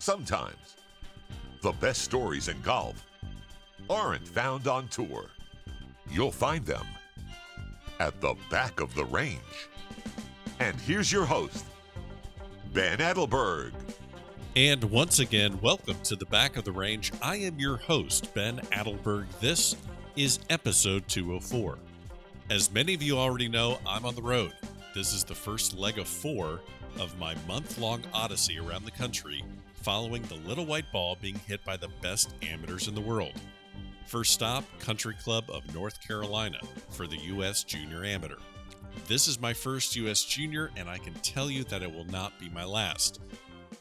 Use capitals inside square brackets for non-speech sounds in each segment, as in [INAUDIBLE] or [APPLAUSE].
Sometimes the best stories in golf aren't found on tour. You'll find them at the back of the range. And here's your host, Ben Adelberg. And once again, welcome to the back of the range. I am your host, Ben Adelberg. This is episode 204. As many of you already know, I'm on the road. This is the first leg of four of my month long odyssey around the country following the little white ball being hit by the best amateurs in the world. First stop, Country Club of North Carolina for the U.S. Junior Amateur. This is my first U.S. Junior, and I can tell you that it will not be my last.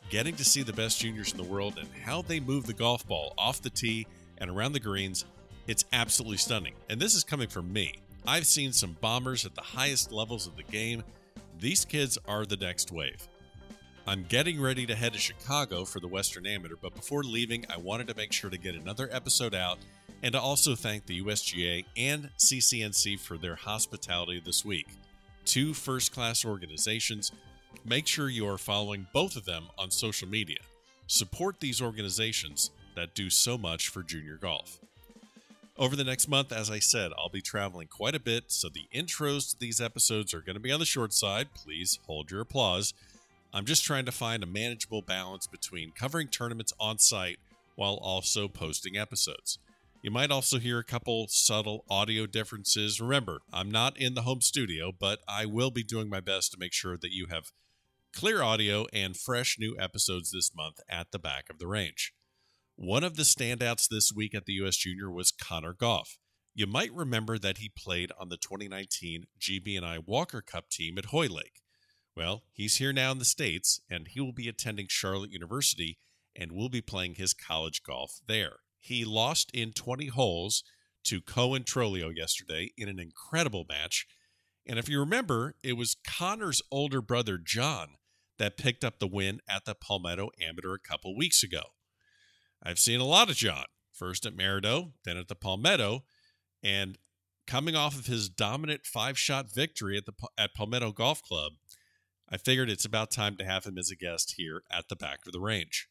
Getting to see the best juniors in the world and how they move the golf ball off the tee and around the greens, it's absolutely stunning. And this is coming from me. I've seen some bombers at the highest levels of the game. These kids are the next wave. I'm getting ready to head to Chicago for the Western Amateur, but before leaving, I wanted to make sure to get another episode out and to also thank the USGA and CCNC for their hospitality this week. Two first class organizations. Make sure you are following both of them on social media. Support these organizations that do so much for junior golf. Over the next month, as I said, I'll be traveling quite a bit, so the intros to these episodes are going to be on the short side. Please hold your applause. I'm just trying to find a manageable balance between covering tournaments on site while also posting episodes. You might also hear a couple subtle audio differences. Remember, I'm not in the home studio, but I will be doing my best to make sure that you have clear audio and fresh new episodes this month at the back of the range. One of the standouts this week at the US Junior was Connor Gough. You might remember that he played on the 2019 GB&I Walker Cup team at Hoylake. Well, he's here now in the States, and he will be attending Charlotte University and will be playing his college golf there. He lost in 20 holes to Cohen Trolio yesterday in an incredible match. And if you remember, it was Connor's older brother, John, that picked up the win at the Palmetto Amateur a couple weeks ago. I've seen a lot of John, first at Maridoe, then at the Palmetto, and coming off of his dominant five shot victory at the at Palmetto Golf Club, I figured it's about time to have him as a guest here at the back of the range.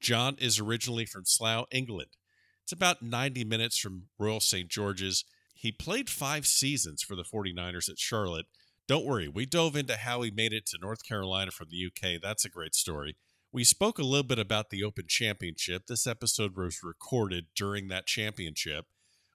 John is originally from Slough, England. It's about 90 minutes from Royal St. George's. He played five seasons for the 49ers at Charlotte. Don't worry, we dove into how he made it to North Carolina from the UK. That's a great story. We spoke a little bit about the Open Championship. This episode was recorded during that championship.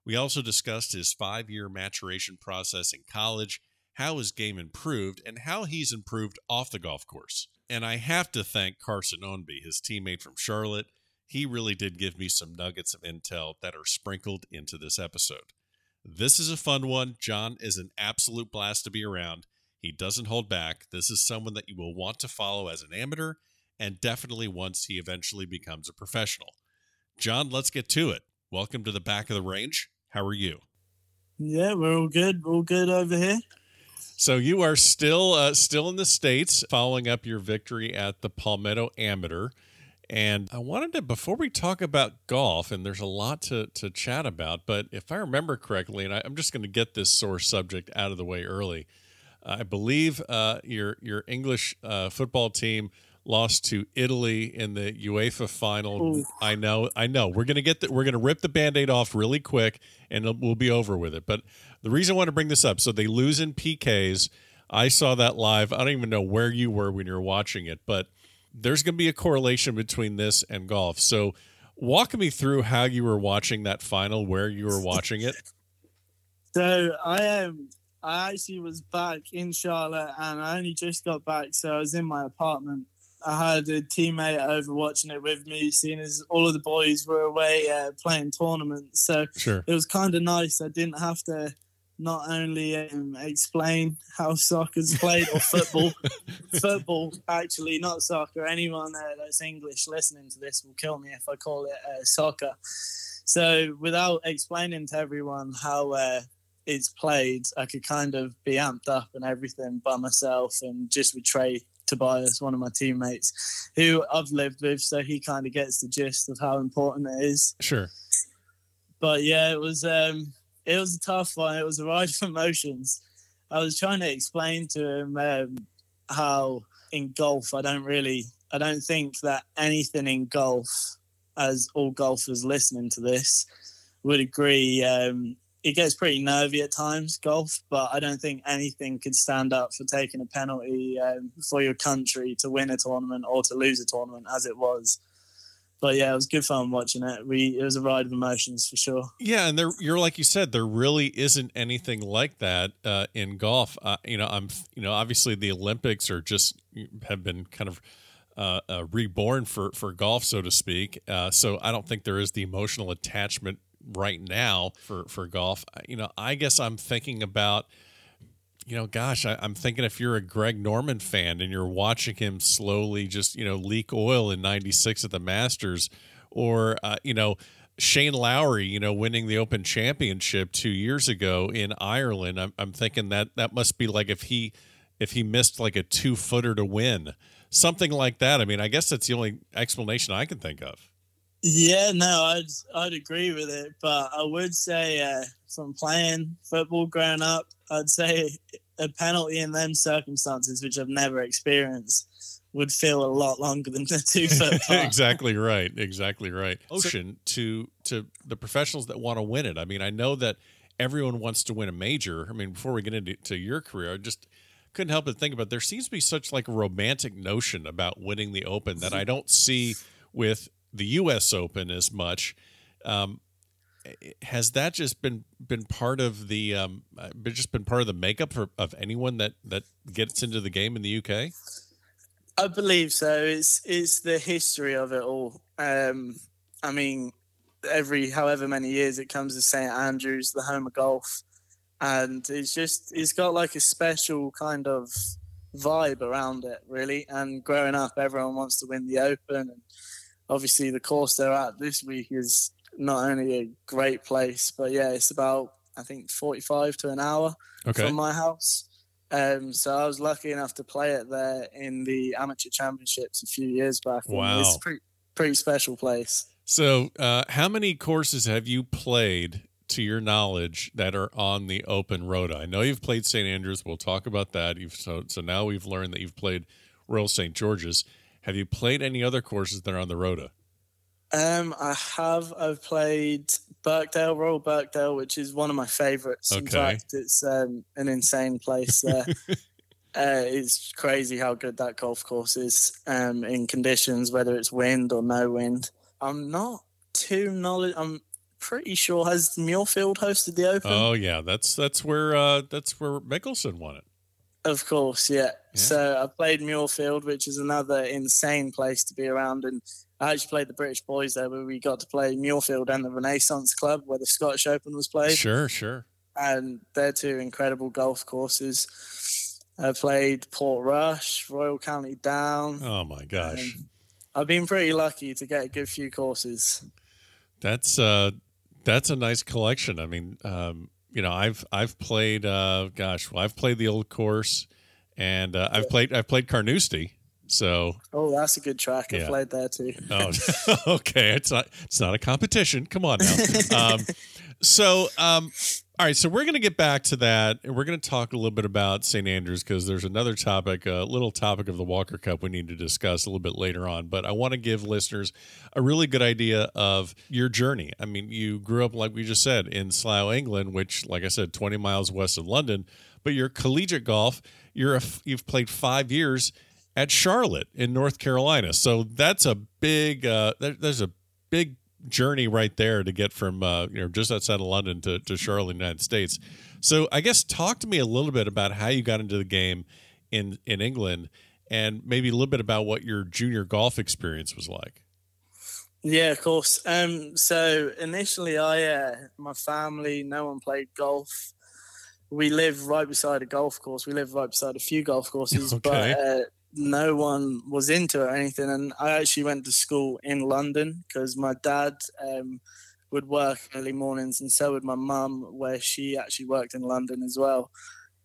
We also discussed his five year maturation process in college how his game improved and how he's improved off the golf course. And I have to thank Carson Onby, his teammate from Charlotte. He really did give me some nuggets of intel that are sprinkled into this episode. This is a fun one. John is an absolute blast to be around. He doesn't hold back. This is someone that you will want to follow as an amateur and definitely once he eventually becomes a professional. John, let's get to it. Welcome to the back of the range. How are you? Yeah, we're all good. We're all good over here. So you are still uh, still in the states, following up your victory at the Palmetto Amateur. And I wanted to, before we talk about golf, and there's a lot to, to chat about, but if I remember correctly, and I, am just going to get this sore subject out of the way early, I believe uh, your your English uh, football team lost to Italy in the UEFA final. Ooh. I know, I know. We're gonna get the, we're gonna rip the band-aid off really quick, and we'll be over with it. But the reason I want to bring this up, so they lose in PKs. I saw that live. I don't even know where you were when you were watching it, but there's going to be a correlation between this and golf. So, walk me through how you were watching that final, where you were watching it. [LAUGHS] So, I am. Um, I actually was back in Charlotte, and I only just got back, so I was in my apartment I had a teammate over watching it with me, seeing as all of the boys were away uh, playing tournaments. So sure. it was kind of nice. I didn't have to not only um, explain how soccer's played or football, [LAUGHS] football actually, not soccer. Anyone uh, that's English listening to this will kill me if I call it uh, soccer. So without explaining to everyone how uh, it's played, I could kind of be amped up and everything by myself and just with Trey Tobias, one of my teammates, who I've lived with, so he kind of gets the gist of how important it is. Sure. But yeah, it was um, it was a tough one. It was a ride [LAUGHS] of emotions. I was trying to explain to him um, how in golf I don't really I don't think that anything in golf, as all golfers listening to this would agree, um, it gets pretty nervy at times, golf, but I don't think anything could stand up for taking a penalty um, for your country to win a tournament or to lose a tournament as it was but yeah, it was good fun watching it. We it was a ride of emotions for sure. Yeah, and there you're like you said, there really isn't anything like that uh, in golf. Uh, you know, I'm you know obviously the Olympics are just have been kind of. Uh, uh reborn for for golf, so to speak. Uh, so I don't think there is the emotional attachment right now for for golf. You know, I guess I'm thinking about you know, gosh, I, am thinking if you're a Greg Norman fan and you're watching him slowly just, you know, leak oil in 96 at the Masters, or, uh, you know, Shane Lowry, you know, winning the Open Championship two years ago in Ireland, I'm, I'm thinking that that must be like if he if he missed like a two footer to win, something like that. I mean, I guess that's the only explanation I can think of. Yeah, no, I'd I'd agree with it, but I would say uh, from playing football growing up, I'd say a penalty in them circumstances, which I've never experienced, would feel a lot longer than the two [LAUGHS] foot. exactly right. Exactly right. Ocean to to the professionals that want to win it. I mean, I know that everyone wants to win a major. I mean, before we get into your career, I just couldn't help but think about there seems to be such like a romantic notion about winning the Open that I don't see with the U.S. Open as much. Um, has that just been been part of the um, uh, just been part of the makeup for, of anyone that that gets into the game in the UK? I believe so. It's it's the history of it all. Um, I mean, every however many years it comes to St Andrews, the home of golf, and it's just it's got like a special kind of vibe around it, really. And growing up, everyone wants to win the Open, and obviously the course they're at this week is not only a great place, but yeah, it's about I think forty-five to an hour okay. from my house. Um, so I was lucky enough to play it there in the amateur championships a few years back. Wow, it's a pretty, pretty special place. So, uh, how many courses have you played, to your knowledge, that are on the Open Rota? I know you've played St Andrews. We'll talk about that. You've so so now we've learned that you've played Royal St George's. Have you played any other courses that are on the Rota? Um, I have. I've played Birkdale, Royal Birkdale, which is one of my favourites. Okay. In fact, it's um, an insane place there. [LAUGHS] uh, it's crazy how good that golf course is um, in conditions, whether it's wind or no wind. I'm not too knowledge. I'm pretty sure has Muirfield hosted the Open. Oh yeah, that's that's where uh, that's where Mickelson won it. Of course, yeah. yeah. So I played Muirfield, which is another insane place to be around, and I actually played the British Boys there, where we got to play Muirfield and the Renaissance Club, where the Scottish Open was played. Sure, sure. And they're two incredible golf courses. I played Portrush, Royal County Down. Oh my gosh! I've been pretty lucky to get a good few courses. That's uh, that's a nice collection. I mean, um, you know, I've I've played, uh, gosh, well, I've played the old course, and uh, I've played I've played Carnoustie. So oh, that's a good track. I played there too. oh, [LAUGHS] [LAUGHS] okay. It's not it's not a competition. Come on now. um, so um, all right, so we're going to get back to that, and we're going to talk a little bit about St. Andrews because there's another topic, a little topic of the Walker Cup we need to discuss a little bit later on. But I want to give listeners a really good idea of your journey. I mean, you grew up, like we just said, in Slough, England, which, like I said, 20 miles west of London. But your collegiate golf, you're a, you've played five years at Charlotte in North Carolina. So that's a big, uh, there, there's a big journey right there to get from uh, you know just outside of London to, to Charlotte, United States. So I guess talk to me a little bit about how you got into the game in in England, and maybe a little bit about what your junior golf experience was like. Yeah, of course. Um, so initially, I uh, my family, no one played golf. We live right beside a golf course. We live right beside a few golf courses, [LAUGHS] okay. but uh, no one was into it or anything. And I actually went to school in London because my dad um, would work early mornings, and so would my mum, where she actually worked in London as well.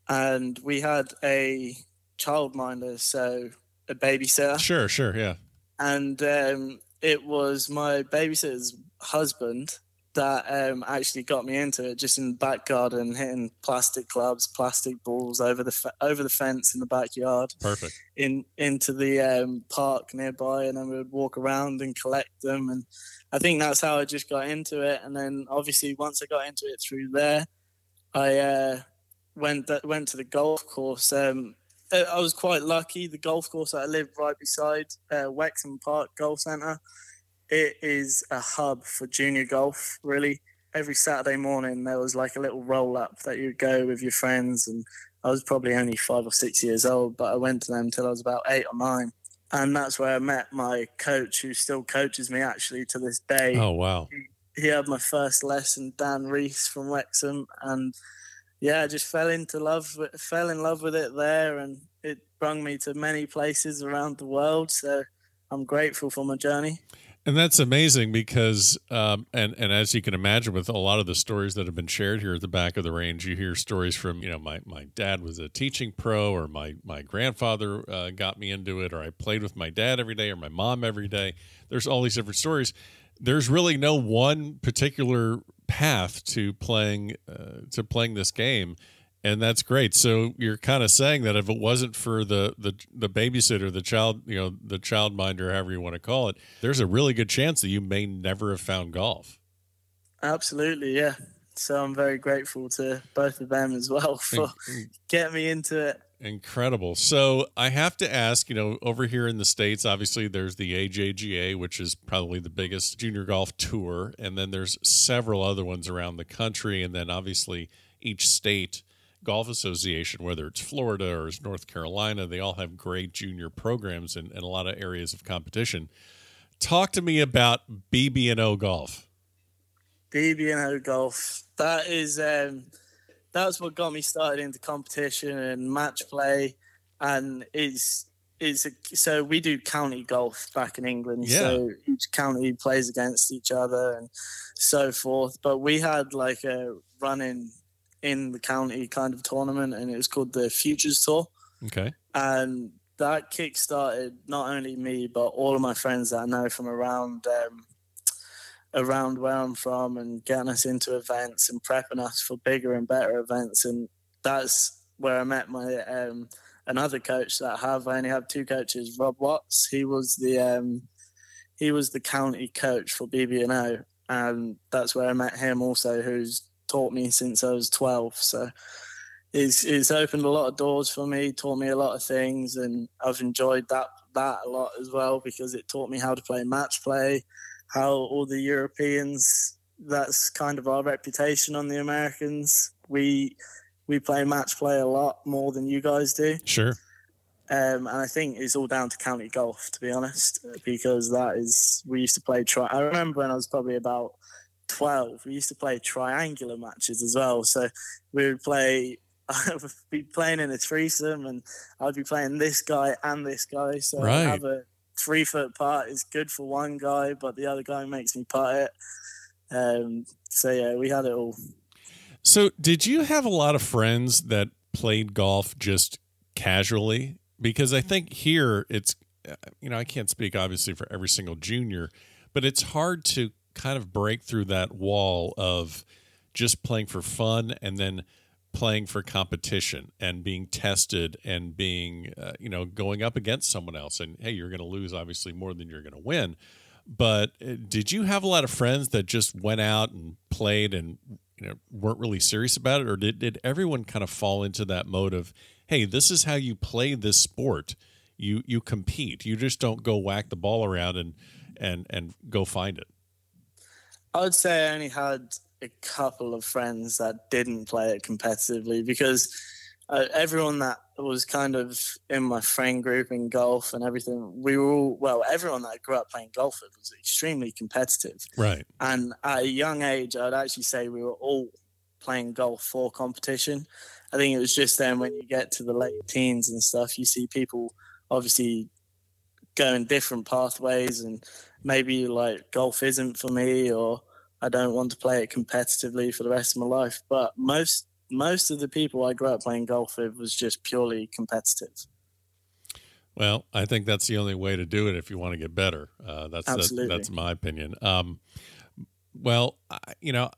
And we had a childminder, so a babysitter. Sure, sure, yeah. And um, it was my babysitter's husband that um, actually got me into it. Just in the back garden, hitting plastic clubs, plastic balls over the over the fence in the backyard. Perfect. In into the um, park nearby, and then we would walk around and collect them. And I think that's how I just got into it. And then obviously once I got into it through there, I uh, went went to the golf course. Um, I was quite lucky. The golf course that I lived right beside, uh, Wexham Park Golf Centre it is a hub for junior golf, really. Every Saturday morning, there was like a little roll up that you'd go with your friends. And I was probably only five or six years old, but I went to them until I was about eight or nine. And that's where I met my coach, who still coaches me actually to this day. Oh, wow. He, he had my first lesson, Dan Reese from Wexham. And yeah, I just fell into love, fell in love with it there. And it brought me to many places around the world. So I'm grateful for my journey. And that's amazing because, um, and and as you can imagine, with a lot of the stories that have been shared here at the back of the range, you hear stories from, you know, my, my dad was a teaching pro, or my my grandfather uh, got me into it, or I played with my dad every day, or my mom every day. There's all these different stories. There's really no one particular path to playing uh, to playing this game and that's great. So you're kind of saying that if it wasn't for the the the babysitter, the child, you know, the child minder, however you want to call it, there's a really good chance that you may never have found golf. Absolutely, yeah. So I'm very grateful to both of them as well [LAUGHS] for getting me into it. Incredible. So I have to ask, you know, over here in the States, obviously there's the AJGA, which is probably the biggest junior golf tour. And then there's several other ones around the country. And then obviously each state golf association, whether it's Florida or it's North Carolina, they all have great junior programs and, and a lot of areas of competition. Talk to me about BB&O golf. BB&O golf. That is um, that's what got me started into competition and match play, and is is so we do county golf back in England. Yeah. So each county plays against each other and so forth. But we had like a running in the county kind of tournament, and it was called the Futures Tour. Okay. And that kick started not only me, but all of my friends that I know from around um, around where I'm from, and getting us into events and prepping us for bigger and better events. And that's where I met my um, another coach that I have. I only have two coaches. Rob Watts. He was the um, he was the county coach for BB&O, and that's where I met him also, who's taught me since I was 12. So it's, it's opened a lot of doors for me, taught me a lot of things, and I've enjoyed that that a lot as well because it taught me how to play match play, how all the Europeans. That's kind of our reputation on the Americans. We we play match play a lot more than you guys do. Sure. Um, and I think it's all down to county golf, to be honest, because that is we used to play. Try. I remember when I was probably about 12, we used to play triangular matches as well. So we would play, [LAUGHS] I would be playing in a threesome and I'd be playing this guy and this guy. So right. have a three foot putt is good for one guy, but the other guy makes me putt it. Um, so yeah, we had it all. So did you have a lot of friends that played golf just casually? Because I think here it's, you know, I can't speak obviously for every single junior, but it's hard to kind of break through that wall of just playing for fun and then playing for competition and being tested and being uh, you know going up against someone else. And hey you're going to lose obviously more than you're going to win. But uh, did you have a lot of friends that just went out and played and you know weren't really serious about it? Or did, did everyone kind of fall into that mode of hey this is how you play this sport. You you compete. You just don't go whack the ball around and and and go find it I would say I only had a couple of friends that didn't play it competitively because uh, everyone that was kind of in my friend group in golf and everything, we were all, well, everyone that grew up playing golf with was extremely competitive. Right. And at a young age, I'd actually say we were all playing golf for competition. I think it was just then when you get to the late teens and stuff, you see people obviously going different pathways and maybe like golf isn't for me or I don't want to play it competitively for the rest of my life. But most most of the people I grew up playing golf with was just purely competitive. Well, I think that's the only way to do it if you want to get better. Uh, that's, that's, that's my opinion. Um, Well, you know,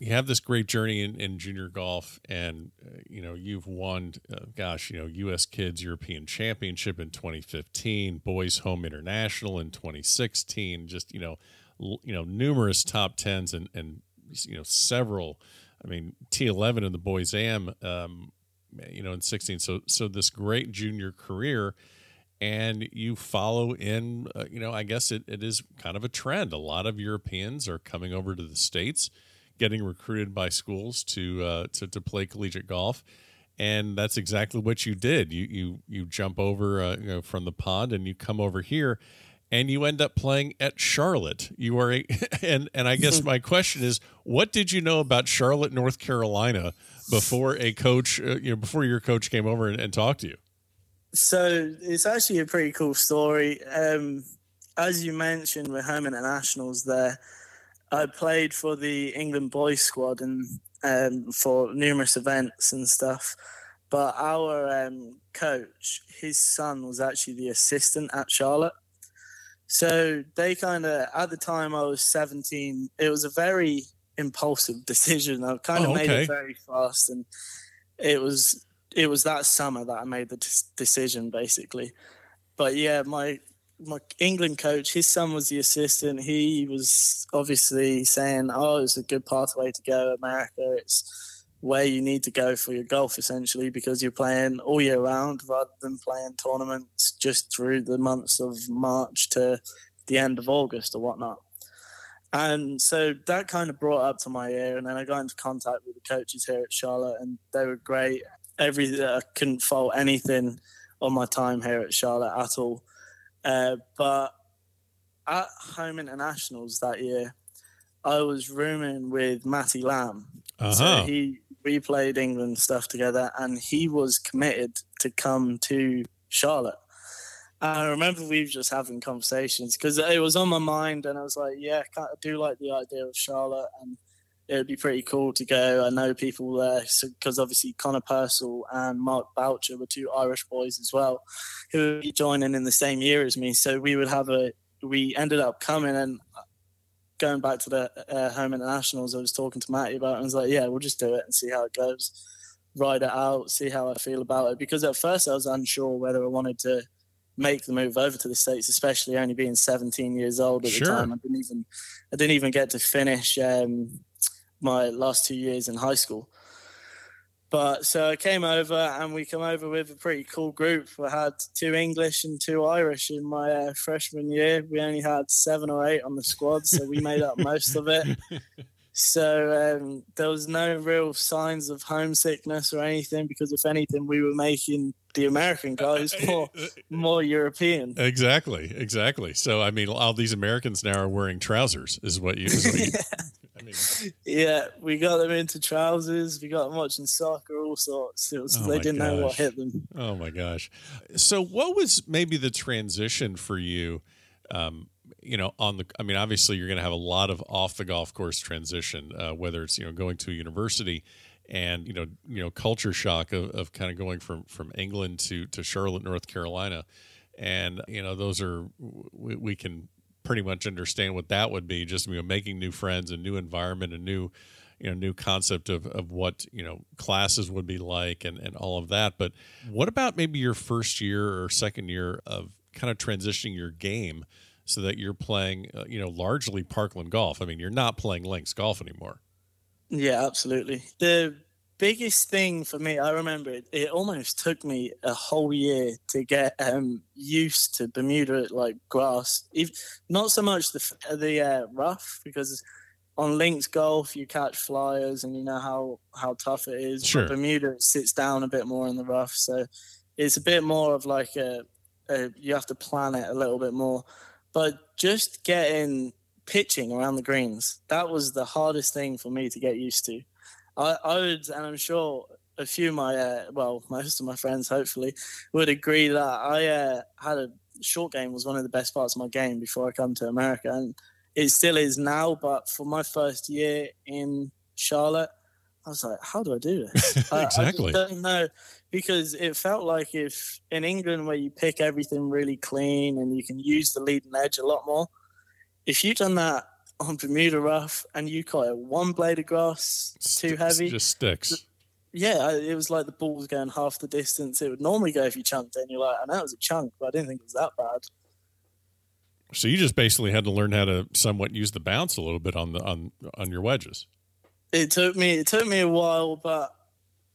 you have this great journey in, in junior golf, and uh, you know you've won, uh, gosh, you know, U.S. Kids European Championship in 2015, Boys Home International in 2016. Just you know, l- you know, numerous top tens and and you know several. I mean, T11 in the boys am, um, you know, in 16. So so this great junior career and you follow in uh, you know i guess it, it is kind of a trend a lot of europeans are coming over to the states getting recruited by schools to uh, to, to play collegiate golf and that's exactly what you did you you you jump over uh, you know from the pond and you come over here and you end up playing at Charlotte. You are a, [LAUGHS] and and I guess my question is, what did you know about Charlotte, North Carolina, before a coach, uh, you know, before your coach came over and, and talked to you? So it's actually a pretty cool story. Um, as you mentioned, we're home internationals there, I played for the England boys squad and um, for numerous events and stuff. But our um, coach, his son was actually the assistant at Charlotte. So they kind of, at the time I was 17, it was a very impulsive [LAUGHS] decision. I kind of oh, okay. made it very fast. And it was it was that summer that I made the decision basically. But yeah, my my England coach, his son was the assistant. He was obviously saying, "Oh, it's a good pathway to go. America, it's where you need to go for your golf, essentially, because you're playing all year round rather than playing tournaments just through the months of March to the end of August or whatnot." And so that kind of brought up to my ear, and then I got into contact with the coaches here at Charlotte, and they were great every I couldn't fault anything on my time here at Charlotte at all. Uh, but at home internationals that year, I was rooming with Matty Lamb. Uh-huh. So he we played England stuff together, and he was committed to come to Charlotte. I remember we were just having conversations because it was on my mind, and I was like, "Yeah, I do like the idea of Charlotte." And it would be pretty cool to go. I know people there because so, obviously Connor Purcell and Mark Boucher were two Irish boys as well, who would be joining in the same year as me. So we would have a. We ended up coming and going back to the uh, home internationals. I was talking to Matty about, it and I was like, "Yeah, we'll just do it and see how it goes, ride it out, see how I feel about it." Because at first I was unsure whether I wanted to make the move over to the states, especially only being 17 years old at sure. the time. I didn't even I didn't even get to finish um, my last two years in high school. But so I came over and we come over with a pretty cool group. We had two English and two Irish in my uh, freshman year. We only had seven or eight on the squad, so we made up most of it. [LAUGHS] So um, there was no real signs of homesickness or anything because if anything, we were making the American guys [LAUGHS] more more European. Exactly, exactly. So I mean, all these Americans now are wearing trousers, is what you. Is what you [LAUGHS] yeah, we got them into trousers. We got them watching soccer, all sorts. Was, oh they didn't gosh. know what hit them. Oh my gosh! So, what was maybe the transition for you? Um, you know, on the, I mean, obviously, you're going to have a lot of off the golf course transition, uh, whether it's you know going to a university and you know you know culture shock of, of kind of going from from England to to Charlotte, North Carolina, and you know those are we, we can pretty much understand what that would be. Just you know, making new friends, a new environment, a new you know new concept of, of what you know classes would be like and, and all of that. But what about maybe your first year or second year of kind of transitioning your game so that you're playing uh, you know largely parkland golf? I mean you're not playing links golf anymore. Yeah absolutely. The biggest thing for me, I remember it, it almost took me a whole year to get um, used to Bermuda like grass. If, not so much the the uh, rough because on links golf you catch flyers and you know how how tough it is. Sure. But Bermuda it sits down a bit more in the rough, so it's a bit more of like a, a you have to plan it a little bit more. But just getting pitching around the greens that was the hardest thing for me to get used to I, I would, and I'm sure a few of my, uh, well, most of my friends hopefully would agree that I uh, had a short game was one of the best parts of my game before I come to America, and it still is now. But for my first year in Charlotte, I was like, how do I do this? exactly. [LAUGHS] I, I don't know because it felt like if in England where you pick everything really clean and you can use the leading edge a lot more, if you've done that on Bermuda rough, and you caught it one blade of grass, too heavy. Just sticks. Yeah, it was like the ball was going half the distance it would normally go if you chunked it. And you're like, I know it was a chunk, but I didn't think it was that bad. So you just basically had to learn how to somewhat use the bounce a little bit on the on on your wedges. It took me it took me a while, but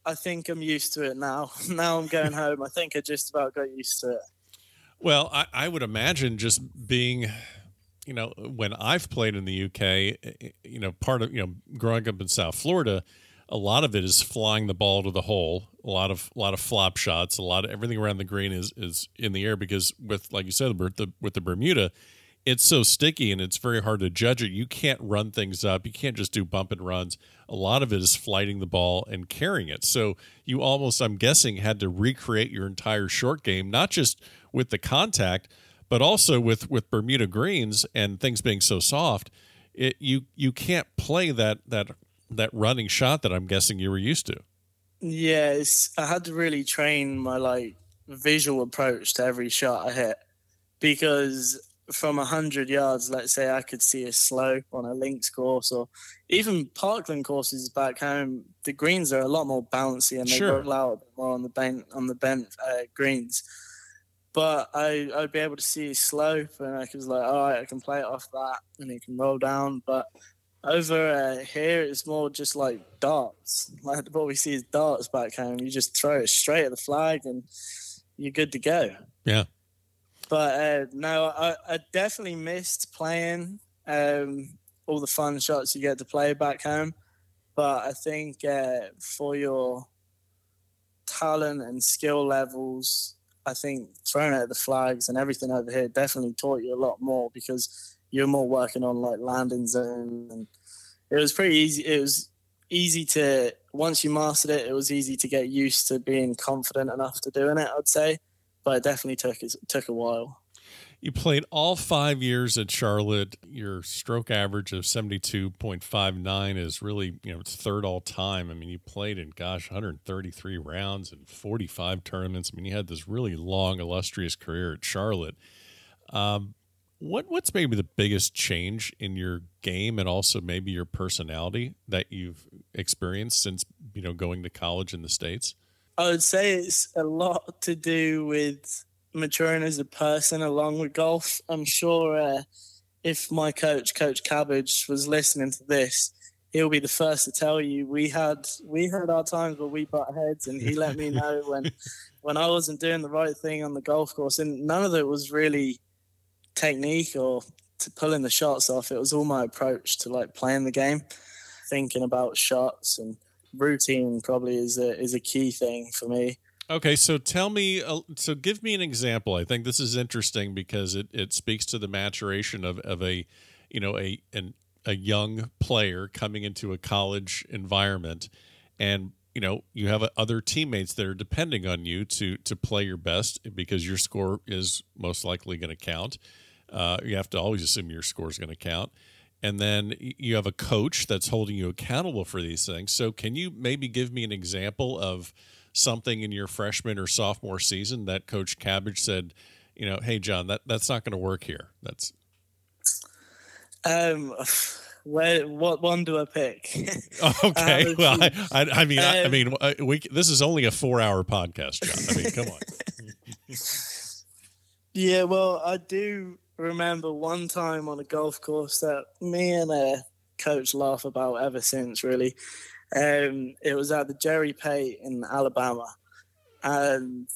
I think I'm used to it now. [LAUGHS] Now I'm going home. I think I just about got used to it. Well, I, I would imagine just being, you know, when I've played in the UK, eh, eh, you know, part of you know growing up in South Florida, a lot of it is flying the ball to the hole. A lot of a lot of flop shots. A lot of everything around the green is is in the air because with like you said, with the with the Bermuda, it's so sticky and it's very hard to judge it. You can't run things up. You can't just do bump and runs. A lot of it is flighting the ball and carrying it. So you almost, I'm guessing, had to recreate your entire short game, not just with the contact, but also with with Bermuda greens and things being so soft. It you you can't play that that that running shot that I'm guessing you were used to. Yes, I had to really train my like visual approach to every shot I hit because from 100 yards, let's say I could see a slope on a links course or even Parkland courses back home, the greens are a lot more bouncy and they Sure. roll out more on the bent on the bent uh, greens. But I, I'd be able to see a slope and I was like, all right, I can play it off that and it can roll down. But over uh, here, it's more just like darts. Like what we see is darts back home. You just throw it straight at the flag and you're good to go. Yeah. But uh, no, I, I definitely missed playing um, all the fun shots you get to play back home. But I think uh, for your talent and skill levels, I think throwing at the flags and everything over here definitely taught you a lot more because you're more working on like landing zone and it was pretty easy. It was easy to once you mastered it, it was easy to get used to being confident enough to doing it. I'd say, but it definitely took it took a while. You played all five years at Charlotte. Your stroke average of 72.59 is really, you know, it's third all time. I mean, you played in, gosh, 133 rounds and 45 tournaments. I mean, you had this really long, illustrious career at Charlotte. Um, what What's maybe the biggest change in your game and also maybe your personality that you've experienced since, you know, going to college in the States? I would say it's a lot to do with maturing as a person along with golf. I'm sure uh, if my coach, Coach Cabbage, was listening to this, he'll be the first to tell you we had we had our times where we butt heads, and he let me know [LAUGHS] when when I wasn't doing the right thing on the golf course, and none of it was really technique or to pulling the shots off. It was all my approach to like playing the game, thinking about shots and routine. Probably is a is a key thing for me. Okay, so tell me, uh, so give me an example. I think this is interesting because it, it speaks to the maturation of, of a, you know, a an, a young player coming into a college environment, and you know you have other teammates that are depending on you to to play your best because your score is most likely going to count. Uh, you have to always assume your score is going to count. And then you have a coach that's holding you accountable for these things. So, can you maybe give me an example of something in your freshman or sophomore season that Coach Cabbage said, you know, hey John, that that's not going to work here. That's Um, where what one do I pick? [LAUGHS] okay. Uh, well, I, I, I mean, I, I um, mean, uh, we this is only a four-hour podcast, John. I mean, come on. [LAUGHS] Yeah, well, I do remember one time on a golf course that me and a coach laugh about ever since, really. Um, it was at the Jerry Pate in Alabama. And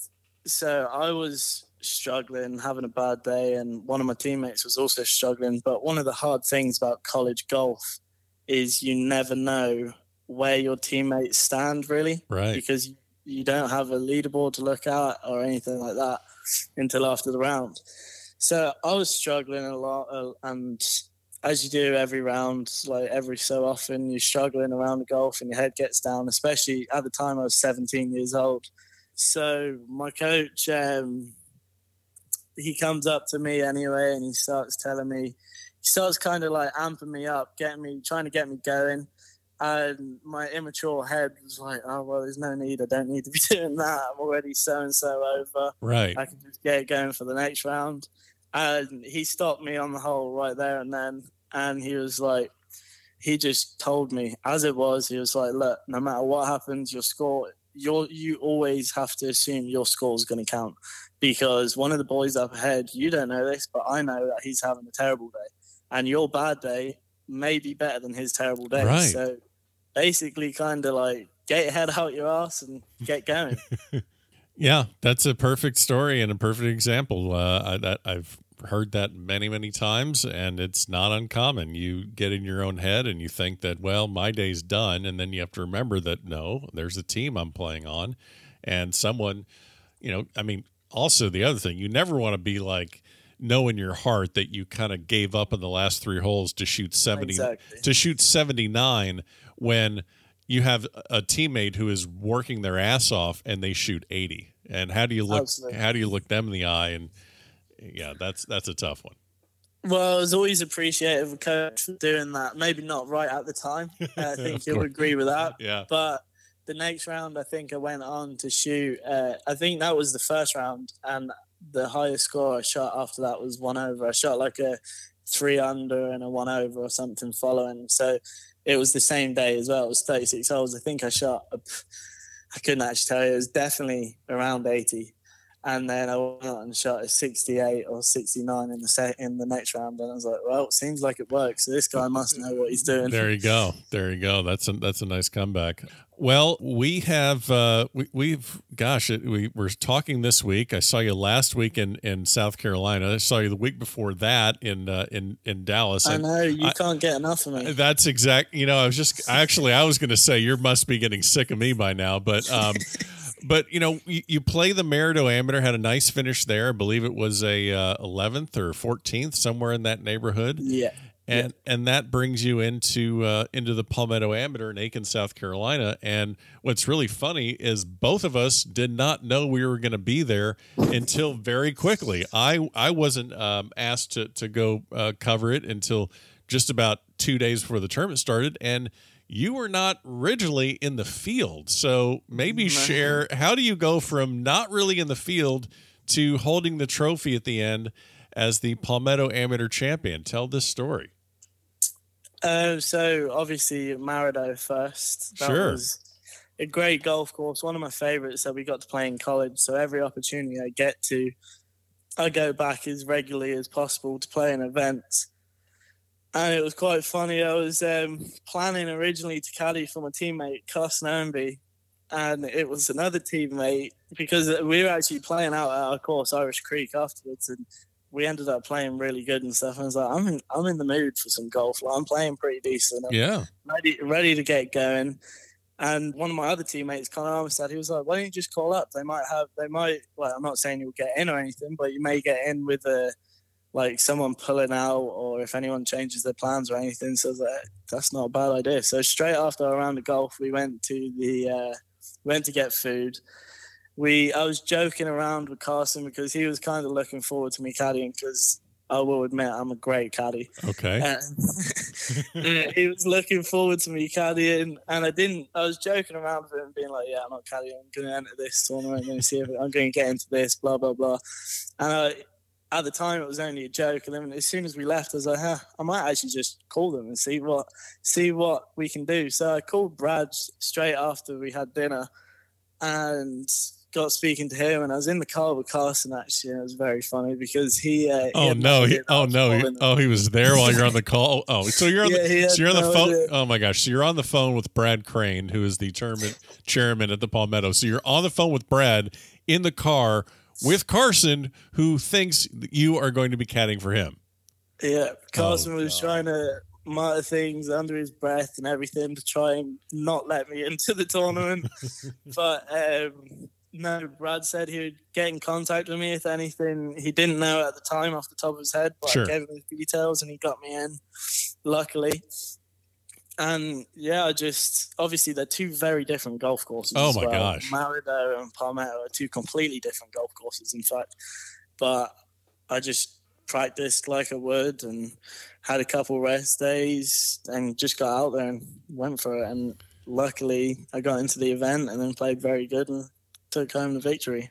so I was struggling, having a bad day, and one of my teammates was also struggling. But one of the hard things about college golf is you never know where your teammates stand, really Right. because you, you don't have a leaderboard to look at or anything like that until after the round. So I was struggling a lot, uh, and as you do every round, like every so often, you're struggling around the golf and your head gets down. Especially at the time, I was 17 years old. So my coach, um, he comes up to me anyway, and he starts telling me, he starts kind of like amping me up, getting me, trying to get me going and my immature head was like, "Oh well, there's no need. I don't need to be [LAUGHS] doing that. I'm already so and so over. Right. I can just get going for the next round." And he stopped me on the hole right there and then, and he was like, he just told me as it was. He was like, look, no matter what happens, your score, you you always have to assume your score is going to count because one of the boys up ahead, you don't know this, but I know that he's having a terrible day, and your bad day may be better than his terrible day. Right. So basically, kind of like get your head out your ass and get going. [LAUGHS] Yeah, that's a perfect story and a perfect example. Uh, I, that I've heard that many, many times, and it's not uncommon. You get in your own head and you think that, well, my day's done, and then you have to remember that no, there's a team I'm playing on, and someone, you know, I mean, also the other thing, you never want to be like know in your heart that you kind of gave up in the last three holes to shoot 70 Exactly. to shoot 79 when you have a teammate who is working their ass off and they shoot 80 and how do you look Absolutely. how do you look them in the eye and yeah that's that's a tough one Well, I was always appreciative of coach doing that. Maybe not right at the time. [LAUGHS] I think course. agree with that. yeah But the next round, I think I went on to shoot. Uh, I think that was the first round, and the highest score I shot after that was one over. I shot like a three under and a one over or something following. So it was the same day as well. It was 36 holes. I think I shot, I couldn't actually tell you, it was definitely around 80. And then I went out and shot a 68 or 69 in the set in the next round, and I was like, "Well, it seems like it works. So this guy must know what he's doing." there you go there you go that's a that's a nice comeback well we have uh we, we've gosh it, we were talking this week i saw you last week in in south carolina i saw you the week before that in uh in in dallas I know you I- can't get enough of me. That's exact. You know, I was just actually I was going to say you must be getting sick of me by now, but um, [LAUGHS] but you know, you, you play the Maridoe Amateur, had a nice finish there. I believe it was a uh, 11th or 14th, somewhere in that neighborhood, Yeah. and and that brings you into uh, into the Palmetto Amateur in Aiken, South Carolina. And what's really funny is both of us did not know we were going to be there until very quickly. I I wasn't um, asked to to go uh, cover it until just about two days before the tournament started, and you were not originally in the field. So maybe No. share how do you go from not really in the field to holding the trophy at the end as the Palmetto Amateur champion? Tell this story. Um, so obviously Maridoe first. That Sure. was a great golf course, one of my favorites that we got to play in college. So every opportunity I get to, I go back as regularly as possible to play in events. And it was quite funny. I was um, planning originally to caddy for my teammate Cuss Noenby, and it was another teammate because we were actually playing out at our course, Irish Creek, afterwards, and we ended up playing really good and stuff. And I was like, I'm in, I'm in the mood for some golf. Like, I'm playing pretty decent. I'm Yeah. ready, ready to get going. And one of my other teammates, Connor Armstead, he was like, "Why don't you just call up? They might have, they might. Well, I'm not saying you'll get in or anything, but you may get in with a like someone pulling out, or if anyone changes their plans or anything." So I was like, that's not a bad idea. So straight after our round of golf, we went to the uh, went to get food. We I was joking around with Carson because he was kind of looking forward to me caddying because I will admit I'm a great caddy. Okay. And [LAUGHS] he was looking forward to me caddying, and I didn't. I was joking around with him, being like, "Yeah, I'm not caddying. I'm going to enter this tournament. I'm going to see if I'm going to get into this." Blah blah blah. And I, at the time, it was only a joke. And then as soon as we left, I was like, huh, "I might actually just call them and see what see what we can do." So I called Brad straight after we had dinner, and got speaking to him. And I was in the car with Carson actually, and it was very funny because he. Uh, Oh had no! He, idea that I oh no! He, oh, he was there while you're on the call. [LAUGHS] Oh, so you're on Yeah, the so you're on the phone. idea. Oh my gosh! So you're on the phone with Brad Crane, who is the tournament chairman at the Palmetto. So you're on the phone with Brad in the car with Carson, who thinks you are going to be caddying for him. Yeah, Carson was God. trying to mutter things under his breath and everything to try and not let me [LAUGHS] into the tournament. [LAUGHS] but um, no, Brad said he would get in contact with me if anything. He didn't know at the time off the top of his head, but Sure. I gave him the details and he got me in, luckily. And yeah, I just obviously they're two very different golf courses. Oh my well. gosh. Maridoe and Palmetto are two completely different golf courses, in fact. But I just practiced like I would and had a couple rest days and just got out there and went for it. And luckily, I got into the event and then played very good and took home the victory.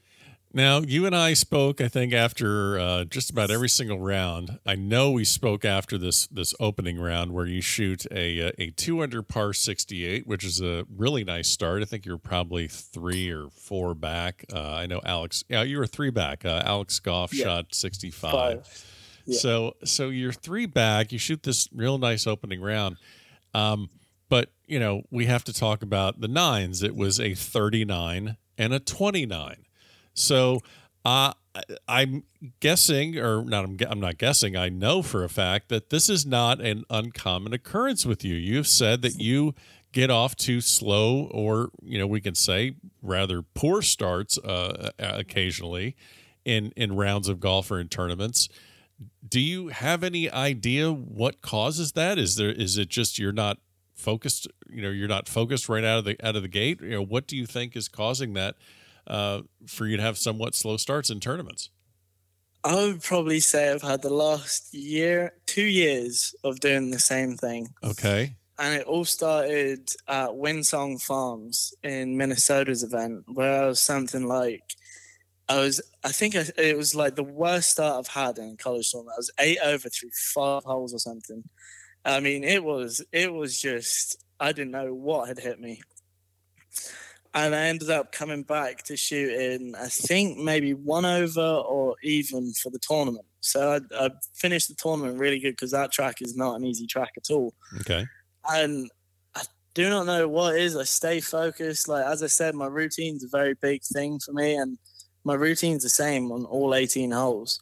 Now, you and I spoke, I think, after uh, just about every single round. I know we spoke after this this opening round where you shoot a uh, a two under par sixty eight, which is a really nice start. I think you're probably three or four back. Uh, I know Alex. Yeah, you were three back. Uh, Alex Goff Yeah. shot sixty five. Five. Yeah. So so you're three back. You shoot this real nice opening round. Um, but you know we have to talk about the nines. It was a thirty nine and a twenty nine. So uh, I'm guessing, or not, I'm, I'm not guessing, I know for a fact that this is not an uncommon occurrence with you. You've said that you get off to slow, or, you know, we can say rather poor starts uh, occasionally in, in rounds of golf or in tournaments. Do you have any idea what causes that? Is there is it just you're not focused? You know, you're not focused right out of the out of the gate. You know, what do you think is causing that? Uh, for you to have somewhat slow starts in tournaments. I would probably say I've had the last year, two years of doing the same thing. Okay. And it all started at Windsong Farms in Minnesota's event, where I was something like, I was, I think I, it was like the worst start I've had in a college tournament. I was eight over through five holes or something. I mean, it was, it was just, I didn't know what had hit me. And I ended up coming back to shoot in, I think maybe one over or even for the tournament. So I, I finished the tournament really good because that track is not an easy track at all Okay. and I do not know what it is. I stay focused. Like as I said, my routine's a very big thing for me, and my routine's the same on all 18 holes.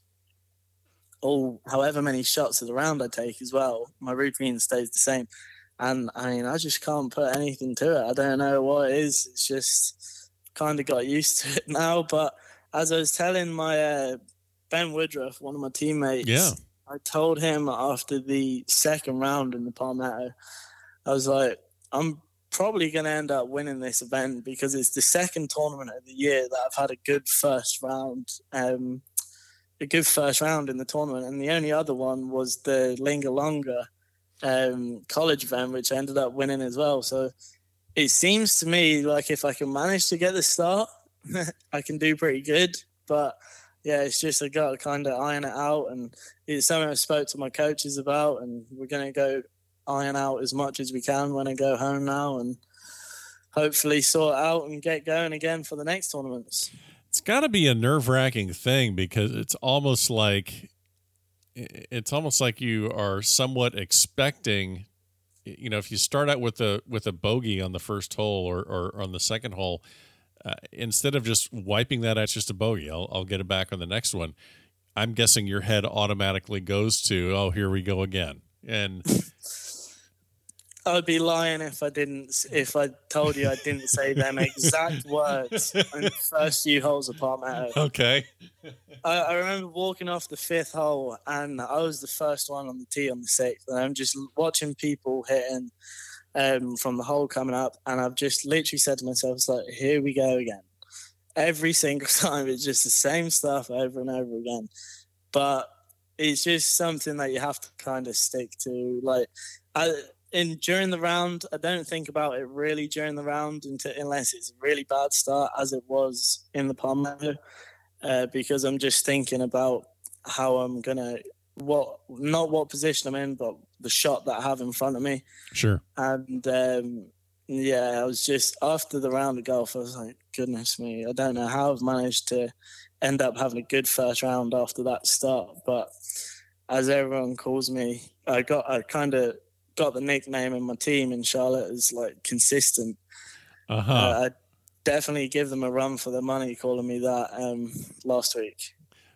All however many shots of the round I take as well, my routine stays the same. And I mean, I just can't put anything to it. I don't know what it is. It's just kind of got used to it [LAUGHS] now. But as I was telling my uh, Ben Woodruff, one of my teammates, Yeah. I told him after the second round in the Palmetto, I was like, I'm probably going to end up winning this event because it's the second tournament of the year that I've had a good first round, um, a good first round in the tournament, and the only other one was the Linger Longer um, college van, which I ended up winning as well. So it seems to me like if I can manage to get the start, [LAUGHS] I can do pretty good, but. Yeah, it's just I got to kind of iron it out, and it's something I spoke to my coaches about, and we're going to go iron out as much as we can when I go home now, and hopefully sort out and get going again for the next tournaments. It's got to be a nerve wracking thing because it's almost like it's almost like you are somewhat expecting. You know, if you start out with a with a bogey on the first hole or, or on the second hole, uh, instead of just wiping that out, just a bogey. I'll, I'll get it back on the next one. I'm guessing your head automatically goes to, oh, here we go again. And [LAUGHS] I'd be lying if I didn't if I told you I didn't say them exact [LAUGHS] words in the first few holes of Palmetto. okay, I, I remember walking off the fifth hole, and I was the first one on the tee on the sixth, and I'm just watching people hitting um, from the hole coming up, and I've just literally said to myself, "It's like here we go again." Every single [LAUGHS] time, it's just the same stuff over and over again. But it's just something that you have to kind of stick to. Like, I, in during the round, I don't think about it really during the round until unless it's a really bad start, as it was in the Palmetto uh, because I'm just thinking about how I'm gonna what not what position I'm in, but the shot that I have in front of me. sure. And um, yeah, I was just after the round of golf, I was like, goodness me, I don't know how I've managed to end up having a good first round after that start. But as everyone calls me, I got I kind of got the nickname in my team in Charlotte is like consistent. Uh-huh. Uh, I definitely give them a run for their money calling me that um, last week.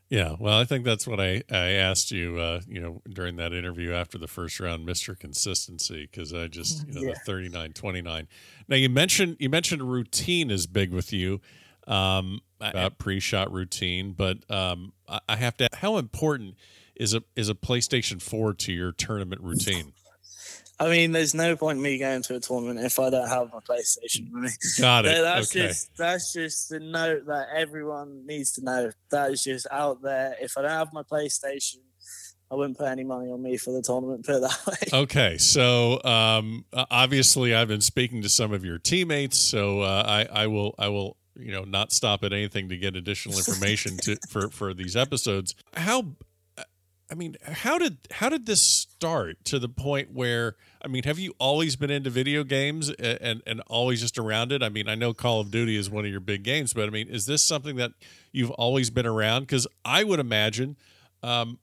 Yeah, well, I think that's what I, I asked you, uh, you know, during that interview after the first round, Mr. Consistency, because I just, you know, Yeah. the 39 29. Now, you mentioned, you mentioned routine is big with you um, about pre shot routine, but um, I, have to, how important is a, is a PlayStation 4 to your tournament routine? I mean, there's no point in me going to a tournament if I don't have my PlayStation with me. Got it. That's okay. just that's just the note that everyone needs to know. That is just out there. If I don't have my PlayStation, I wouldn't put any money on me for the tournament. Put it that way. [LAUGHS] Okay, so um, obviously I've been speaking to some of your teammates, so uh, I, I will I will you know not stop at anything to get additional information to for for these episodes. How I mean, how did how did this start to the point where I mean, have you always been into video games and, and and always just around it? I mean, I know Call of Duty is one of your big games, but I mean, is this something that you've always been around? Because I would imagine um,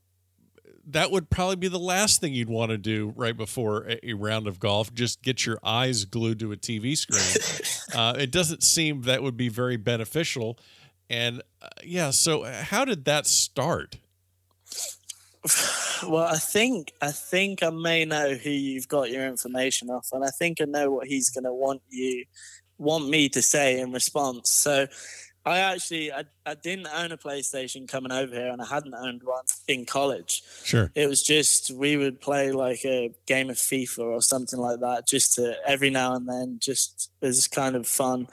that would probably be the last thing you'd want to do right before a, a round of golf. Just get your eyes glued to a TV screen. [LAUGHS] uh, it doesn't seem that would be very beneficial. And uh, yeah, so how did that start? [SIGHS] Well, I think I think I may know who you've got your information off, and I think I know what he's going to want you want me to say in response. So, I actually I, I didn't own a PlayStation coming over here, and I hadn't owned one in college. Sure, it was just we would play like a game of FIFA or something like that, just to every now and then, just as kind of fun.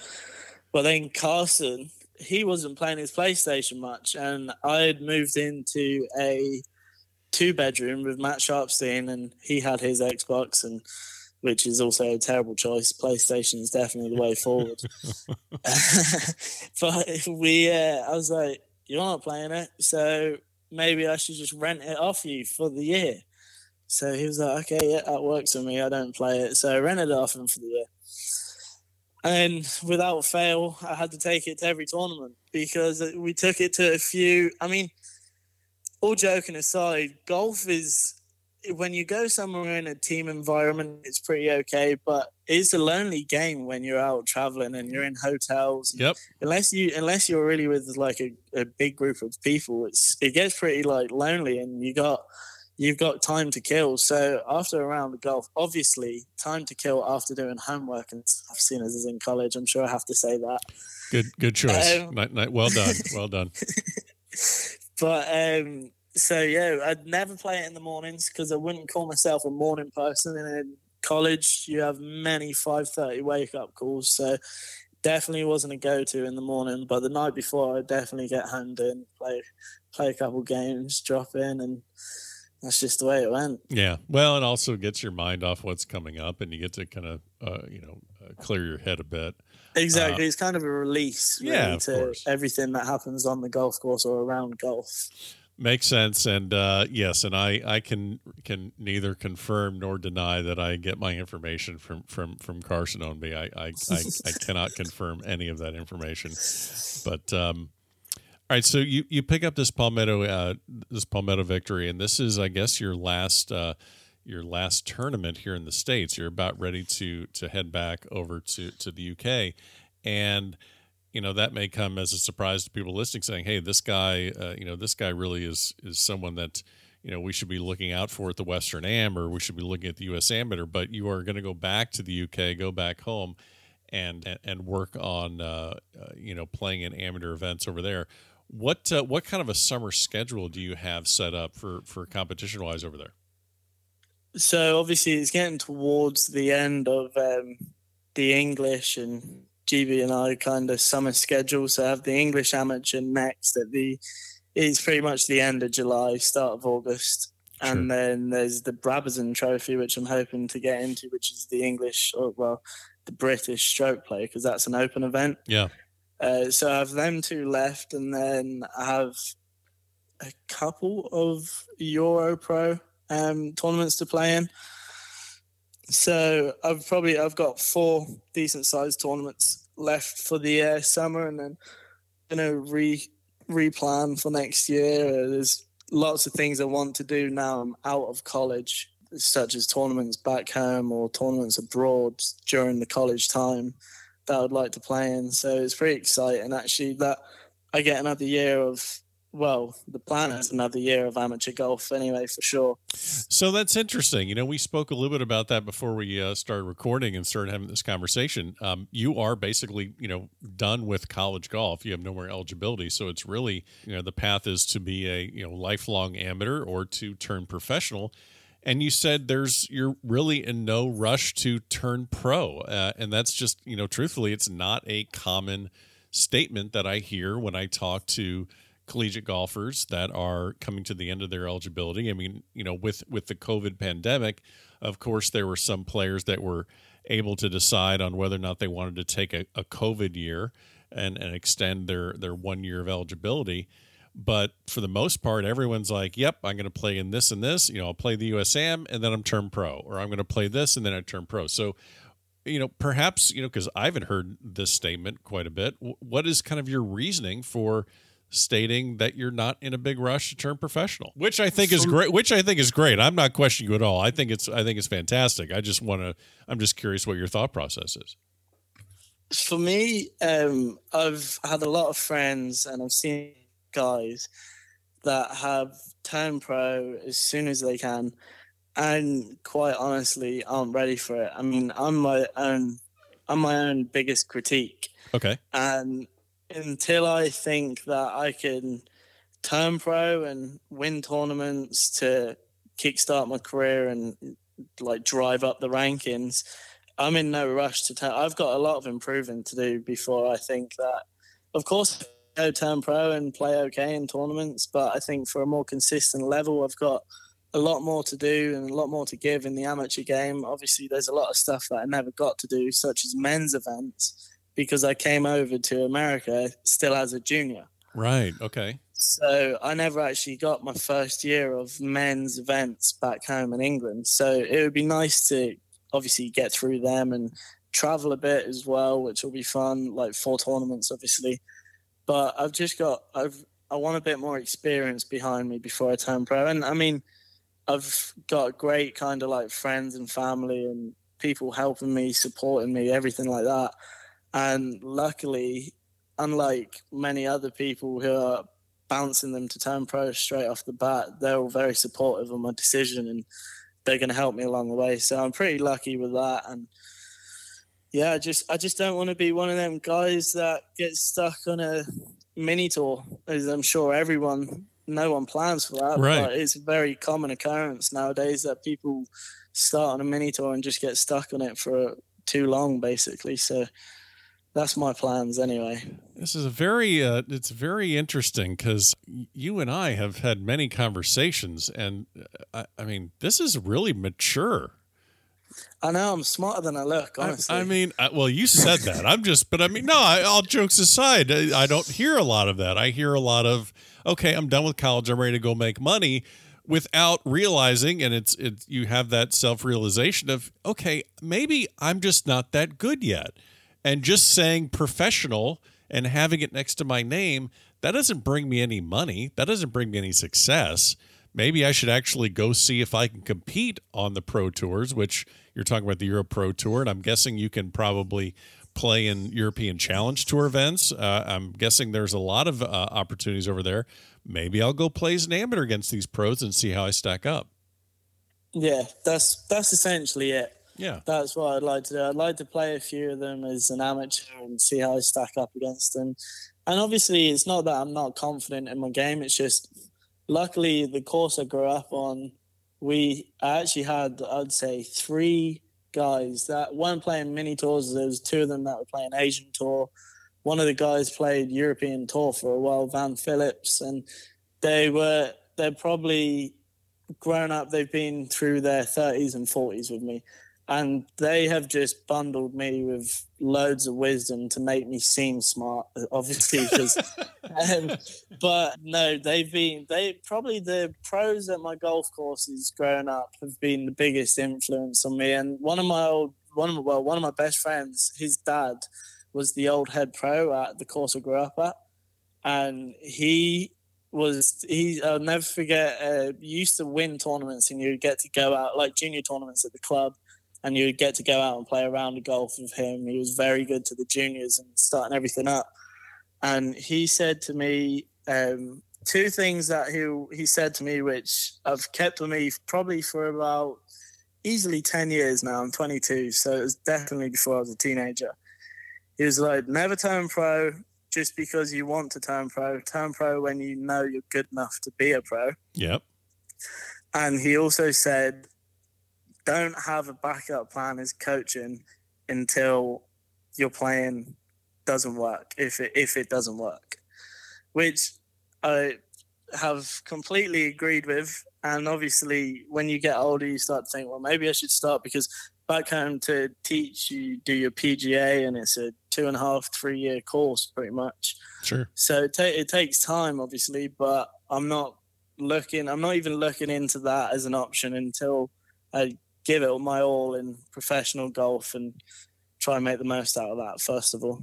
But then Carson, he wasn't playing his PlayStation much, and I had moved into a two bedroom with Matt Sharpstein, and he had his Xbox, and which is also a terrible choice. PlayStation is definitely the way forward. [LAUGHS] [LAUGHS] but we, uh, I was like, you're not playing it, so maybe I should just rent it off you for the year. So he was like, okay, yeah, that works for me. I don't play it. So I rented it off him for the year. And without fail, I had to take it to every tournament because we took it to a few. I mean, all joking aside, golf is when you go somewhere in a team environment, it's pretty okay, but it's a lonely game when you're out traveling and you're in hotels. Yep. Unless you unless you're really with like a, a big group of people, it's it gets pretty like lonely and you got you've got time to kill. So after a round of golf, obviously time to kill after doing homework and I've seen as is in college. I'm sure I have to say that. Good good choice. Um, well done. [LAUGHS] Well done. [LAUGHS] But um, so yeah, I'd never play it in the mornings because I wouldn't call myself a morning person. And in college, you have many five thirty wake up calls, so definitely wasn't a go to in the morning. But the night before, I'd definitely get home in, play play a couple games, drop in, and that's just the way it went. Yeah, well, it also gets your mind off what's coming up, and you get to kind of uh, you know uh, clear your head a bit. Exactly. Uh, it's kind of a release really, yeah, to course. everything that happens on the golf course or around golf. Makes sense, and uh, yes, and I, I can can neither confirm nor deny that I get my information from from from Carson Ownby. I I, I, I cannot [LAUGHS] confirm any of that information, but um, all right. So you you pick up this Palmetto uh, this Palmetto victory, and this is I guess your last uh, your last tournament here in the states. You're about ready to to head back over to to the UK, and you know that may come as a surprise to people listening, saying, "Hey, this guy, uh, you know, this guy really is is someone that." You know, we should be looking out for at the Western Am, or we should be looking at the U.S. Amateur. But you are going to go back to the UK, go back home, and and work on uh, uh, you know playing in amateur events over there. What uh, what kind of a summer schedule do you have set up for for competition wise over there? So obviously it's getting towards the end of um, the English and GB and I kind of summer schedule. So I have the English amateur next at the it's pretty much the end of July, start of August. Sure. And then there's the Brabazon Trophy, which I'm hoping to get into, which is the English or well, the British stroke play because that's an open event. Yeah. Uh, so I have them two left, and then I have a couple of Euro Pro um, tournaments to play in. So I've probably I've got four decent sized tournaments left for the uh, summer, and then you know re replan for next year. There's lots of things I want to do now. I'm out of college, such as tournaments back home or tournaments abroad during the college time that I'd like to play in. So it's pretty exciting actually that I get another year of well, the plan is another year of amateur golf anyway, for sure. So that's interesting. You know, we spoke a little bit about that before we uh, started recording and started having this conversation. Um, you are basically, you know, done with college golf. You have no more eligibility. So it's really, you know, the path is to be a, you know, lifelong amateur or to turn professional. And you said there's, you're really in no rush to turn pro. Uh, and that's just, you know, truthfully, it's not a common statement that I hear when I talk to, collegiate golfers that are coming to the end of their eligibility. I mean, you know, with with the COVID pandemic, of course, there were some players that were able to decide on whether or not they wanted to take a, a COVID year and and extend their their one year of eligibility. But for the most part, everyone's like, "Yep, I'm going to play in this and this. You know, I'll play the USAM and then I'm turn pro, or I'm going to play this and then I turn pro." So, you know, perhaps you know because I haven't heard this statement quite a bit. What is kind of your reasoning for? Stating that you're not in a big rush to turn professional, which I think is great. Which I think is great. I'm not questioning you at all. I think it's I think it's fantastic. I just want to. I'm just curious what your thought process is. For me, um, I've had a lot of friends, and I've seen guys that have turned pro as soon as they can, and quite honestly, aren't ready for it. I mean, I'm my own. I'm my own biggest critique. Okay. And until I think that I can turn pro and win tournaments to kickstart my career and like drive up the rankings, I'm in no rush to turn. I've got a lot of improving to do before I think that. Of course, go turn pro and play okay in tournaments, but I think for a more consistent level, I've got a lot more to do and a lot more to give in the amateur game. Obviously, there's a lot of stuff that I never got to do, such as men's events because I came over to America still as a junior. Right. Okay. So I never actually got my first year of men's events back home in England. So it would be nice to obviously get through them and travel a bit as well, which will be fun, like four tournaments, obviously. But I've just got I've I want a bit more experience behind me before I turn pro. And I mean, I've got great kind of like friends and family and people helping me, supporting me, everything like that. And luckily, unlike many other people who are bouncing them to turn pro straight off the bat, they're all very supportive of my decision and they're going to help me along the way. So I'm pretty lucky with that. And yeah, I just I just don't want to be one of them guys that gets stuck on a mini tour, as I'm sure everyone, no one plans for that. Right. But it's a very common occurrence nowadays that people start on a mini tour and just get stuck on it for too long, basically. So that's my plans anyway. This is a very uh, it's very interesting because you and I have had many conversations, and uh, I, I, mean this is really mature. I know I'm smarter than I look. Honestly, I, I mean, I, well, you said that. I'm just, but I mean, no. I, all jokes aside, I, don't hear a lot of that. I hear a lot of, okay, I'm done with college. I'm ready to go make money without realizing and it's it's you have that self-realization of okay maybe i'm just not that good yet and just saying professional and having it next to my name, that doesn't bring me any money. That doesn't bring me any success. Maybe I should actually go see if I can compete on the pro tours, which you're talking about the Euro Pro Tour. And I'm guessing you can probably play in European Challenge Tour events. Uh, I'm guessing there's a lot of uh, opportunities over there. Maybe I'll go play as an amateur against these pros and see how I stack up. Yeah, that's that's essentially it. Yeah. That's what I'd like to do. I'd like to play a few of them as an amateur and see how I stack up against them. And obviously, it's not that I'm not confident in my game. It's just, luckily, the course I grew up on, we actually had, I'd say, three guys that weren't playing mini tours. There was two of them that were playing Asian tour. One of the guys played European tour for a while, Van Phillips, and they were they're probably grown up. They've been through their 30s and 40s with me and they have just bundled me with loads of wisdom to make me seem smart obviously because [LAUGHS] um, but no they've been they probably the pros at my golf courses growing up have been the biggest influence on me. And one of my old one of my, well one of my best friends his dad was the old head pro at the course i grew up at. And he was he I'll never forget uh, used to win tournaments and you'd get to go out like junior tournaments at the club and you would get to go out and play a round of golf with him. He was very good to the juniors and starting everything up. And he said to me um, two things that he he said to me, which I've kept with me probably for about easily ten years now. I'm 22, so it was definitely before I was a teenager. He was like, "Never turn pro just because you want to turn pro. Turn pro when you know you're good enough to be a pro." Yep. And he also said, don't have a backup plan as coaching until your plan doesn't work. If it if it doesn't work, which I have completely agreed with. And obviously, when you get older, you start to think, well, maybe I should start because back home to teach, you do your PGA, and it's a two and a half, three year course, pretty much. Sure. So it, ta- it takes time, obviously, but I'm not looking. I'm not even looking into that as an option until I give it all my all in professional golf and try and make the most out of that. First of all.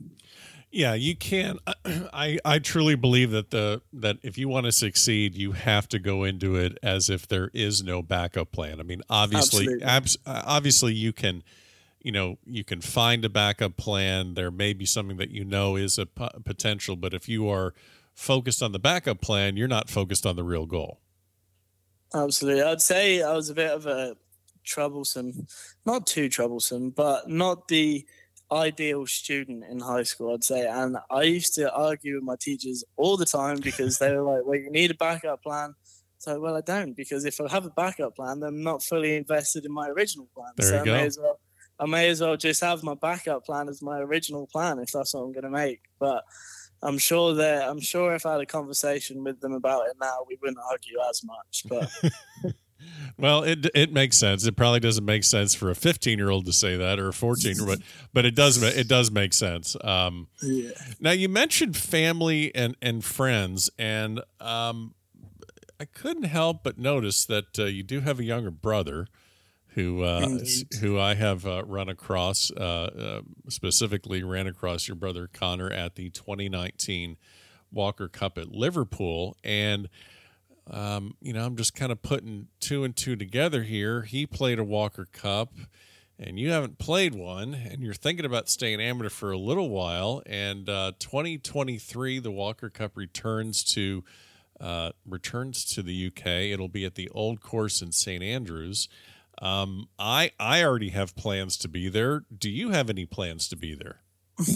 Yeah, you can. [CLEARS THROAT] I I truly believe that the that if you want to succeed, you have to go into it as if there is no backup plan. I mean, obviously, abs- obviously, you can, you know, you can find a backup plan. There may be something that you know is a p- potential, but if you are focused on the backup plan, you're not focused on the real goal. Absolutely, I'd say I was a bit of a troublesome, not too troublesome, but not the ideal student in high school, I'd say. And I used to argue with my teachers all the time because they were like, well, you need a backup plan. So, well, I don't because if I have a backup plan, then I'm not fully invested in my original plan. There so you I go. may as well I may as well just have my backup plan as my original plan if that's what I'm gonna make. But I'm sure that I'm sure if I had a conversation with them about it now, we wouldn't argue as much. But [LAUGHS] Well, it it makes sense. It probably doesn't make sense for a 15 year old to say that or a 14 but but it does it does make sense. Um, yeah. now you mentioned family and and friends, and um, I couldn't help but notice that uh, you do have a younger brother who uh, who I have uh, run across uh, uh, specifically ran across your brother Connor at the 2019 Walker Cup at Liverpool, and um, you know I'm just kind of putting two and two together here. He played a Walker Cup. And you haven't played one, and you're thinking about staying amateur for a little while. And uh, 2023, the Walker Cup returns to uh, returns to the UK. It'll be at the Old Course in St Andrews. Um, I I already have plans to be there. Do you have any plans to be there? [LAUGHS]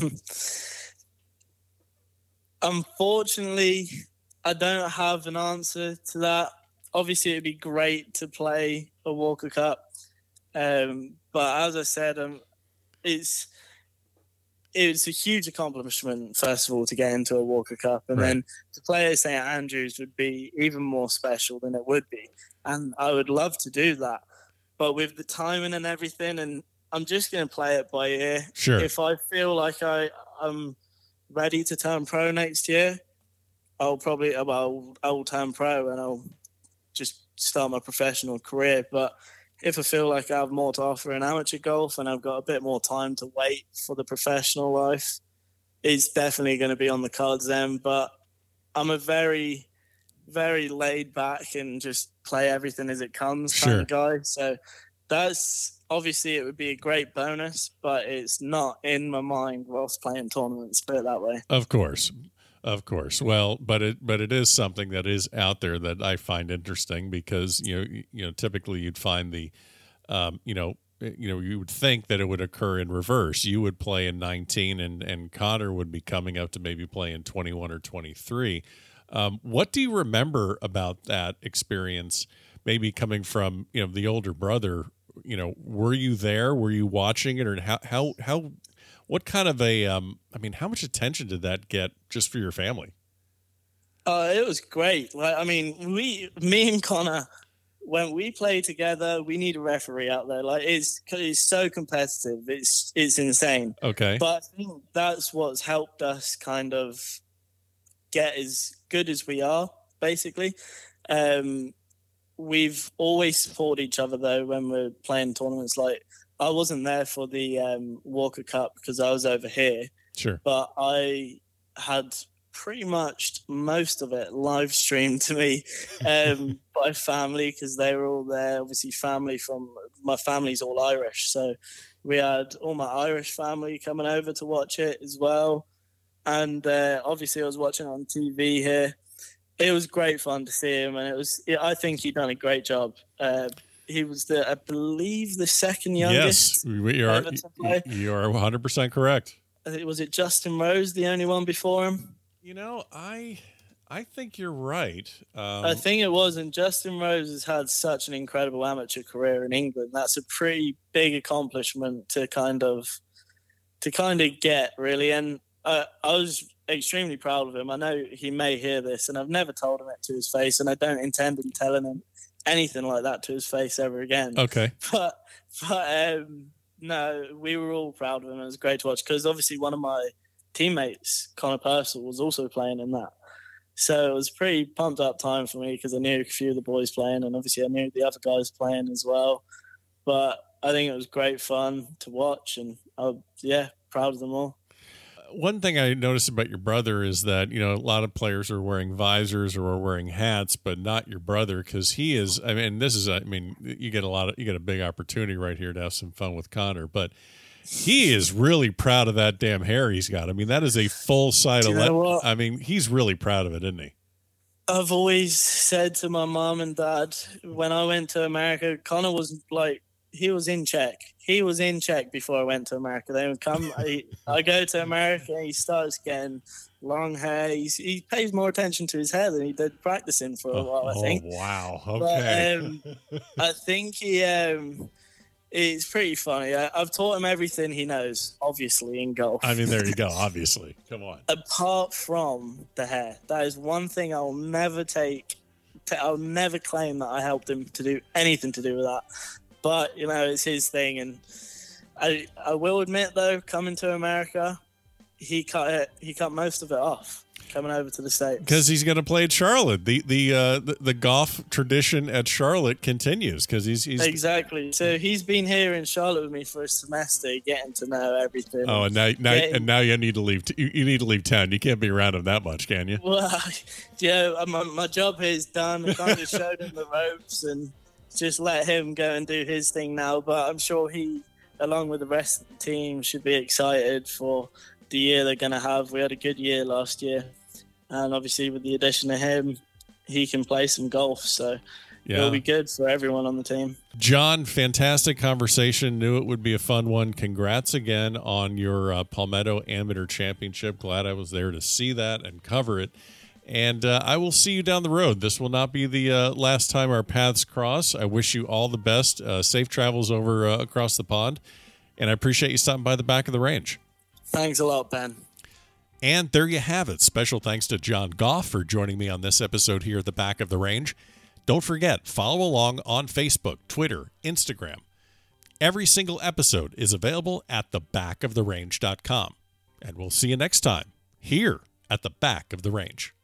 Unfortunately, I don't have an answer to that. Obviously, it'd be great to play a Walker Cup, um, but as I said, um, it's it's a huge accomplishment. First of all, to get into a Walker Cup, and Right. then to play at St Andrews would be even more special than it would be, and I would love to do that. But with the timing and everything, and I'm just going to play it by ear Sure. if I feel like I I'm ready to turn pro next year, I'll probably well I'll turn pro and I'll just start my professional career. But if I feel like I have more to offer in amateur golf and I've got a bit more time to wait for the professional life, it's definitely going to be on the cards then. But I'm a very very laid back and just play everything as it comes kind of guy. So that's obviously it would be a great bonus, but it's not in my mind whilst playing tournaments. Put it that way. Of course. Of course. Well, but it but it is something that is out there that I find interesting because you know you, know typically you'd find the um, you know you know you would think that it would occur in reverse. You would play in 19 and and Connor would be coming up to maybe play in 21 or 23. Um, what do you remember about that experience? Maybe coming from you know the older brother. You know, were you there? Were you watching it, or how how how what kind of a um i mean how much attention did that get just for your family Uh, it was great. Like, I mean, we, me and Connor, when we play together, we need a referee out there. Like, it's it's so competitive. It's it's insane. okay But I think that's what's helped us kind of get as good as we are, basically. Um, we've always supported each other though when we're playing tournaments. Like I wasn't there for the um, Walker Cup because I was over here, sure but I had pretty much most of it live streamed to me um, [LAUGHS] by family because they were all there. Obviously, family from my family's all Irish, so we had all my Irish family coming over to watch it as well. And uh, obviously, I was watching on TV here. It was great fun to see him, and it was. I think he'd done a great job. Uh, he was the, I believe, the second youngest. yes we are ever to play. you are 100% correct Was it Justin Rose, the only one before him? you know i i think you're right um, I think it was, and Justin Rose has had such an incredible amateur career in England. That's a pretty big accomplishment to kind of to kind of get really. And uh, I was extremely proud of him. I know he may hear this, and I've never told him it to his face, and I don't intend on telling him anything like that to his face ever again. okay [LAUGHS] But but um, no, we were all proud of him. It was great to watch because obviously one of my teammates, Conor Purcell, was also playing in that. So it was pretty pumped up time for me because I knew a few of the boys playing, and obviously I knew the other guys playing as well. But I think it was great fun to watch, and I, yeah, proud of them all one thing I noticed about your brother is that you know a lot of players are wearing visors or are wearing hats, but not your brother because he is. I mean, this is. I mean, you get a lot of you get a big opportunity right here to have some fun with Connor, but he is really proud of that damn hair he's got. I mean, that is a full side of. Le- I mean, he's really proud of it, isn't he? I've always said to my mom and dad when I went to America, Connor was like he was in check. He was in check before I went to America. Then come, I, I go to America, and he starts getting long hair. He's, he pays more attention to his hair than he did practicing for a while. I think. Oh, wow. Okay. But, um, I [LAUGHS] think he. Um, it's pretty funny. I, have taught him everything he knows, obviously, in golf. I mean, there you go. [LAUGHS] Obviously, come on. Apart from the hair, that is one thing I'll never take. I'll never claim that I helped him to do anything to do with that. But you know, it's his thing, and I I will admit though, coming to America, he cut it. He cut most of it off coming over to the states because he's going to play at Charlotte. The the, uh, the the golf tradition at Charlotte continues because he's, he's exactly. So he's been here in Charlotte with me for a semester, getting to know everything. Oh, and now, now getting, and now you need to leave. T- you, need to leave town. You can't be around him that much, can you? Well, [LAUGHS] yeah, my, my job here is done. I kind of showed him the ropes and just let him go and do his thing now. But I'm sure he, along with the rest of the team, should be excited for the year they're going to have. We had a good year last year, and obviously with the addition of him, he can play some golf. So yeah. it'll be good for everyone on the team. John, fantastic conversation. Knew it would be a fun one. Congrats again on your uh, Palmetto Amateur Championship. Glad I was there to see that and cover it. And uh, I will see you down the road. This will not be the uh, last time our paths cross. I wish you all the best. Uh, safe travels over uh, across the pond. And I appreciate you stopping by the back of the range. Thanks a lot, Ben. And there you have it. Special thanks to John Gough for joining me on this episode here at the back of the range. Don't forget, follow along on Facebook, Twitter, Instagram. Every single episode is available at thebackoftherange.com. And we'll see you next time here at the back of the range.